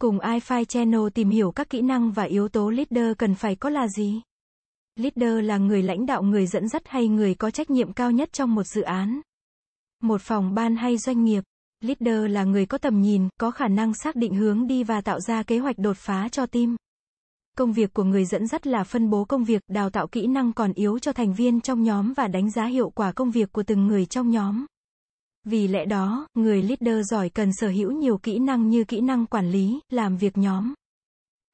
Cùng iFi Channel tìm hiểu các kỹ năng và yếu tố leader cần phải có là gì? Leader là người lãnh đạo người dẫn dắt hay người có trách nhiệm cao nhất trong một dự án. Một phòng ban hay doanh nghiệp. Leader là người có tầm nhìn, có khả năng xác định hướng đi và tạo ra kế hoạch đột phá cho team. Công việc của người dẫn dắt là phân bố công việc, đào tạo kỹ năng còn yếu cho thành viên trong nhóm và đánh giá hiệu quả công việc của từng người trong nhóm. Vì lẽ đó, người leader giỏi cần sở hữu nhiều kỹ năng như kỹ năng quản lý, làm việc nhóm,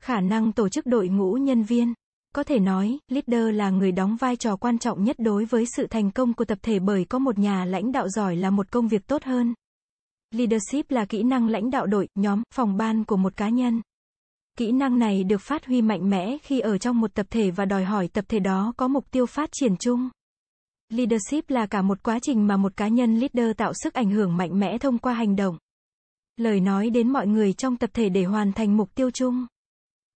khả năng tổ chức đội ngũ nhân viên. Có thể nói, leader là người đóng vai trò quan trọng nhất đối với sự thành công của tập thể bởi có một nhà lãnh đạo giỏi là một công việc tốt hơn. Leadership là kỹ năng lãnh đạo đội, nhóm, phòng ban của một cá nhân. Kỹ năng này được phát huy mạnh mẽ khi ở trong một tập thể và đòi hỏi tập thể đó có mục tiêu phát triển chung. Leadership là cả một quá trình mà một cá nhân leader tạo sức ảnh hưởng mạnh mẽ thông qua hành động. Lời nói đến mọi người trong tập thể để hoàn thành mục tiêu chung.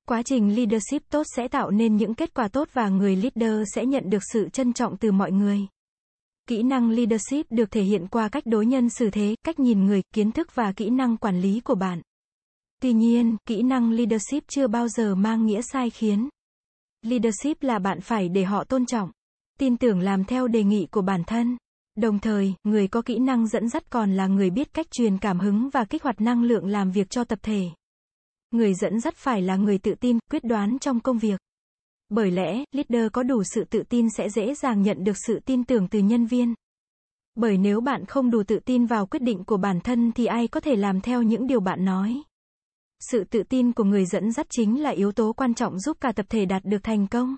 Quá trình leadership tốt sẽ tạo nên những kết quả tốt và người leader sẽ nhận được sự trân trọng từ mọi người. Kỹ năng leadership được thể hiện qua cách đối nhân xử thế, cách nhìn người, kiến thức và kỹ năng quản lý của bạn. Tuy nhiên, kỹ năng leadership chưa bao giờ mang nghĩa sai khiến. Leadership là bạn phải để họ tôn trọng, tin tưởng làm theo đề nghị của bản thân. Đồng thời, người có kỹ năng dẫn dắt còn là người biết cách truyền cảm hứng và kích hoạt năng lượng làm việc cho tập thể. Người dẫn dắt phải là người tự tin, quyết đoán trong công việc. Bởi lẽ, leader có đủ sự tự tin sẽ dễ dàng nhận được sự tin tưởng từ nhân viên. Bởi nếu bạn không đủ tự tin vào quyết định của bản thân thì ai có thể làm theo những điều bạn nói. Sự tự tin của người dẫn dắt chính là yếu tố quan trọng giúp cả tập thể đạt được thành công.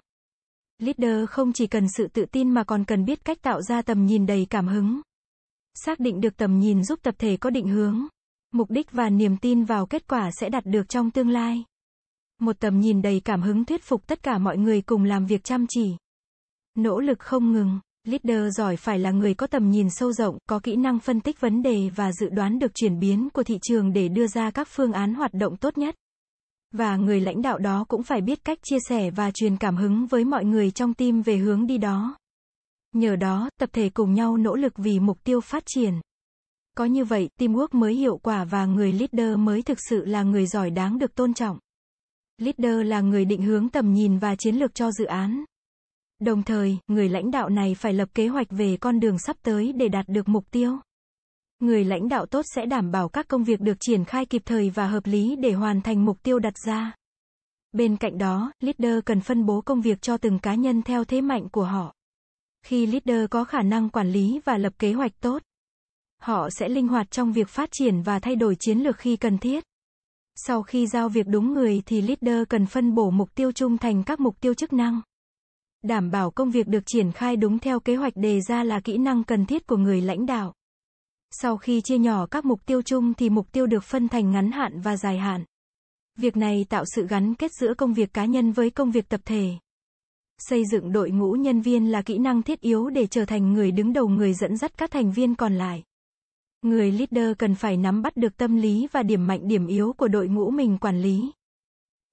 Leader không chỉ cần sự tự tin mà còn cần biết cách tạo ra tầm nhìn đầy cảm hứng. Xác định được tầm nhìn giúp tập thể có định hướng, mục đích và niềm tin vào kết quả sẽ đạt được trong tương lai. Một tầm nhìn đầy cảm hứng thuyết phục tất cả mọi người cùng làm việc chăm chỉ. Nỗ lực không ngừng. Leader giỏi phải là người có tầm nhìn sâu rộng, có kỹ năng phân tích vấn đề và dự đoán được chuyển biến của thị trường để đưa ra các phương án hoạt động tốt nhất. Và người lãnh đạo đó cũng phải biết cách chia sẻ và truyền cảm hứng với mọi người trong team về hướng đi đó. Nhờ đó, tập thể cùng nhau nỗ lực vì mục tiêu phát triển. Có như vậy, teamwork mới hiệu quả và người leader mới thực sự là người giỏi đáng được tôn trọng. Leader là người định hướng tầm nhìn và chiến lược cho dự án. Đồng thời, người lãnh đạo này phải lập kế hoạch về con đường sắp tới để đạt được mục tiêu. Người lãnh đạo tốt sẽ đảm bảo các công việc được triển khai kịp thời và hợp lý để hoàn thành mục tiêu đặt ra. Bên cạnh đó, leader cần phân bố công việc cho từng cá nhân theo thế mạnh của họ. Khi leader có khả năng quản lý và lập kế hoạch tốt, họ sẽ linh hoạt trong việc phát triển và thay đổi chiến lược khi cần thiết. Sau khi giao việc đúng người thì leader cần phân bổ mục tiêu chung thành các mục tiêu chức năng. Đảm bảo công việc được triển khai đúng theo kế hoạch đề ra là kỹ năng cần thiết của người lãnh đạo. Sau khi chia nhỏ các mục tiêu chung thì mục tiêu được phân thành ngắn hạn và dài hạn. Việc này tạo sự gắn kết giữa công việc cá nhân với công việc tập thể. Xây dựng đội ngũ nhân viên là kỹ năng thiết yếu để trở thành người đứng đầu người dẫn dắt các thành viên còn lại. Người leader cần phải nắm bắt được tâm lý và điểm mạnh điểm yếu của đội ngũ mình quản lý.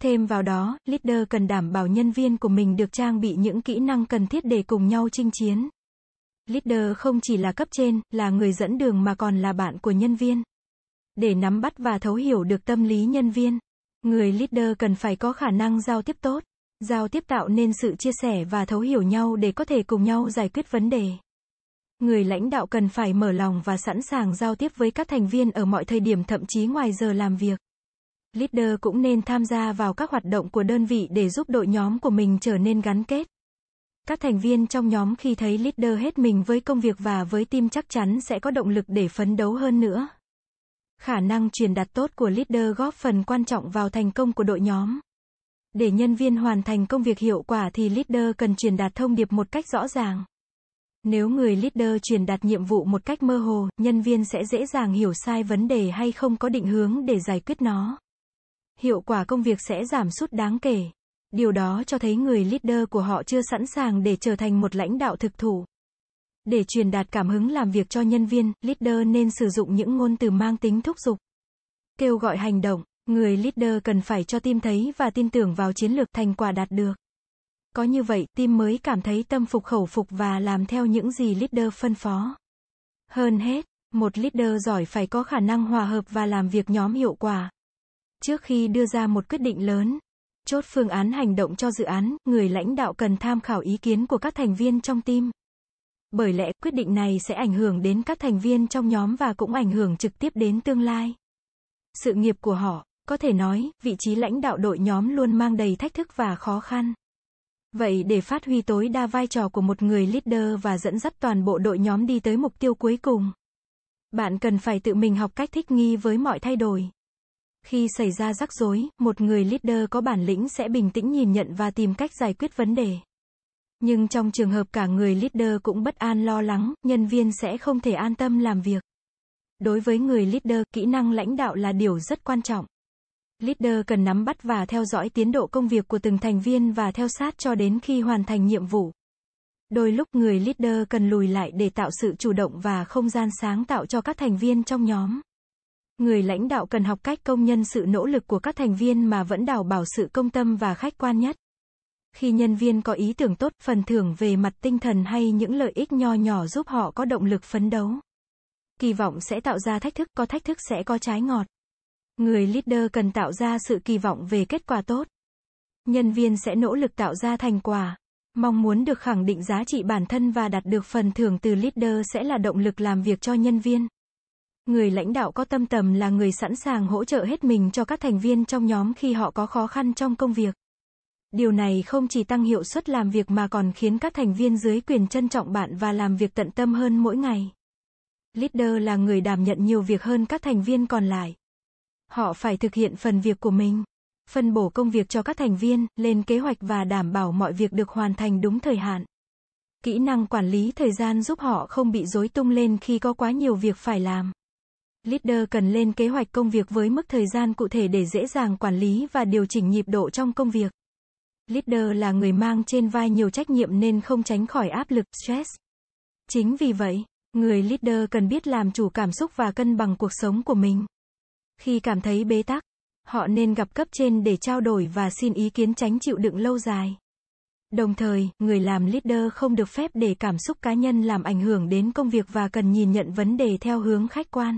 Thêm vào đó, leader cần đảm bảo nhân viên của mình được trang bị những kỹ năng cần thiết để cùng nhau chinh chiến. Leader không chỉ là cấp trên, là người dẫn đường mà còn là bạn của nhân viên. Để nắm bắt và thấu hiểu được tâm lý nhân viên, người leader cần phải có khả năng giao tiếp tốt. Giao tiếp tạo nên sự chia sẻ và thấu hiểu nhau để có thể cùng nhau giải quyết vấn đề. Người lãnh đạo cần phải mở lòng và sẵn sàng giao tiếp với các thành viên ở mọi thời điểm thậm chí ngoài giờ làm việc. Leader cũng nên tham gia vào các hoạt động của đơn vị để giúp đội nhóm của mình trở nên gắn kết. Các thành viên trong nhóm khi thấy leader hết mình với công việc và với team chắc chắn sẽ có động lực để phấn đấu hơn nữa. Khả năng truyền đạt tốt của leader góp phần quan trọng vào thành công của đội nhóm. Để nhân viên hoàn thành công việc hiệu quả thì leader cần truyền đạt thông điệp một cách rõ ràng. Nếu người leader truyền đạt nhiệm vụ một cách mơ hồ, nhân viên sẽ dễ dàng hiểu sai vấn đề hay không có định hướng để giải quyết nó. Hiệu quả công việc sẽ giảm sút đáng kể. Điều đó cho thấy người leader của họ chưa sẵn sàng để trở thành một lãnh đạo thực thụ. Để truyền đạt cảm hứng làm việc cho nhân viên, leader nên sử dụng những ngôn từ mang tính thúc giục. Kêu gọi hành động, người leader cần phải cho team thấy và tin tưởng vào chiến lược thành quả đạt được. Có như vậy, team mới cảm thấy tâm phục khẩu phục và làm theo những gì leader phân phó. Hơn hết, một leader giỏi phải có khả năng hòa hợp và làm việc nhóm hiệu quả. Trước khi đưa ra một quyết định lớn, chốt phương án hành động cho dự án, người lãnh đạo cần tham khảo ý kiến của các thành viên trong team. Bởi lẽ, quyết định này sẽ ảnh hưởng đến các thành viên trong nhóm và cũng ảnh hưởng trực tiếp đến tương lai. Sự nghiệp của họ, có thể nói, vị trí lãnh đạo đội nhóm luôn mang đầy thách thức và khó khăn. Vậy để phát huy tối đa vai trò của một người leader và dẫn dắt toàn bộ đội nhóm đi tới mục tiêu cuối cùng, bạn cần phải tự mình học cách thích nghi với mọi thay đổi. Khi xảy ra rắc rối, một người leader có bản lĩnh sẽ bình tĩnh nhìn nhận và tìm cách giải quyết vấn đề. Nhưng trong trường hợp cả người leader cũng bất an lo lắng, nhân viên sẽ không thể an tâm làm việc. Đối với người leader, kỹ năng lãnh đạo là điều rất quan trọng. Leader cần nắm bắt và theo dõi tiến độ công việc của từng thành viên và theo sát cho đến khi hoàn thành nhiệm vụ. Đôi lúc người leader cần lùi lại để tạo sự chủ động và không gian sáng tạo cho các thành viên trong nhóm. Người lãnh đạo cần học cách công nhân sự nỗ lực của các thành viên mà vẫn đảm bảo sự công tâm và khách quan nhất. Khi nhân viên có ý tưởng tốt, phần thưởng về mặt tinh thần hay những lợi ích nho nhỏ giúp họ có động lực phấn đấu. Kỳ vọng sẽ tạo ra thách thức, có thách thức sẽ có trái ngọt. Người leader cần tạo ra sự kỳ vọng về kết quả tốt. Nhân viên sẽ nỗ lực tạo ra thành quả. Mong muốn được khẳng định giá trị bản thân và đạt được phần thưởng từ leader sẽ là động lực làm việc cho nhân viên. Người lãnh đạo có tâm tầm là người sẵn sàng hỗ trợ hết mình cho các thành viên trong nhóm khi họ có khó khăn trong công việc. Điều này không chỉ tăng hiệu suất làm việc mà còn khiến các thành viên dưới quyền trân trọng bạn và làm việc tận tâm hơn mỗi ngày. Leader là người đảm nhận nhiều việc hơn các thành viên còn lại. Họ phải thực hiện phần việc của mình, phân bổ công việc cho các thành viên, lên kế hoạch và đảm bảo mọi việc được hoàn thành đúng thời hạn. Kỹ năng quản lý thời gian giúp họ không bị rối tung lên khi có quá nhiều việc phải làm. Leader cần lên kế hoạch công việc với mức thời gian cụ thể để dễ dàng quản lý và điều chỉnh nhịp độ trong công việc. Leader là người mang trên vai nhiều trách nhiệm nên không tránh khỏi áp lực, stress. Chính vì vậy, người leader cần biết làm chủ cảm xúc và cân bằng cuộc sống của mình. Khi cảm thấy bế tắc, họ nên gặp cấp trên để trao đổi và xin ý kiến tránh chịu đựng lâu dài. Đồng thời, người làm leader không được phép để cảm xúc cá nhân làm ảnh hưởng đến công việc và cần nhìn nhận vấn đề theo hướng khách quan.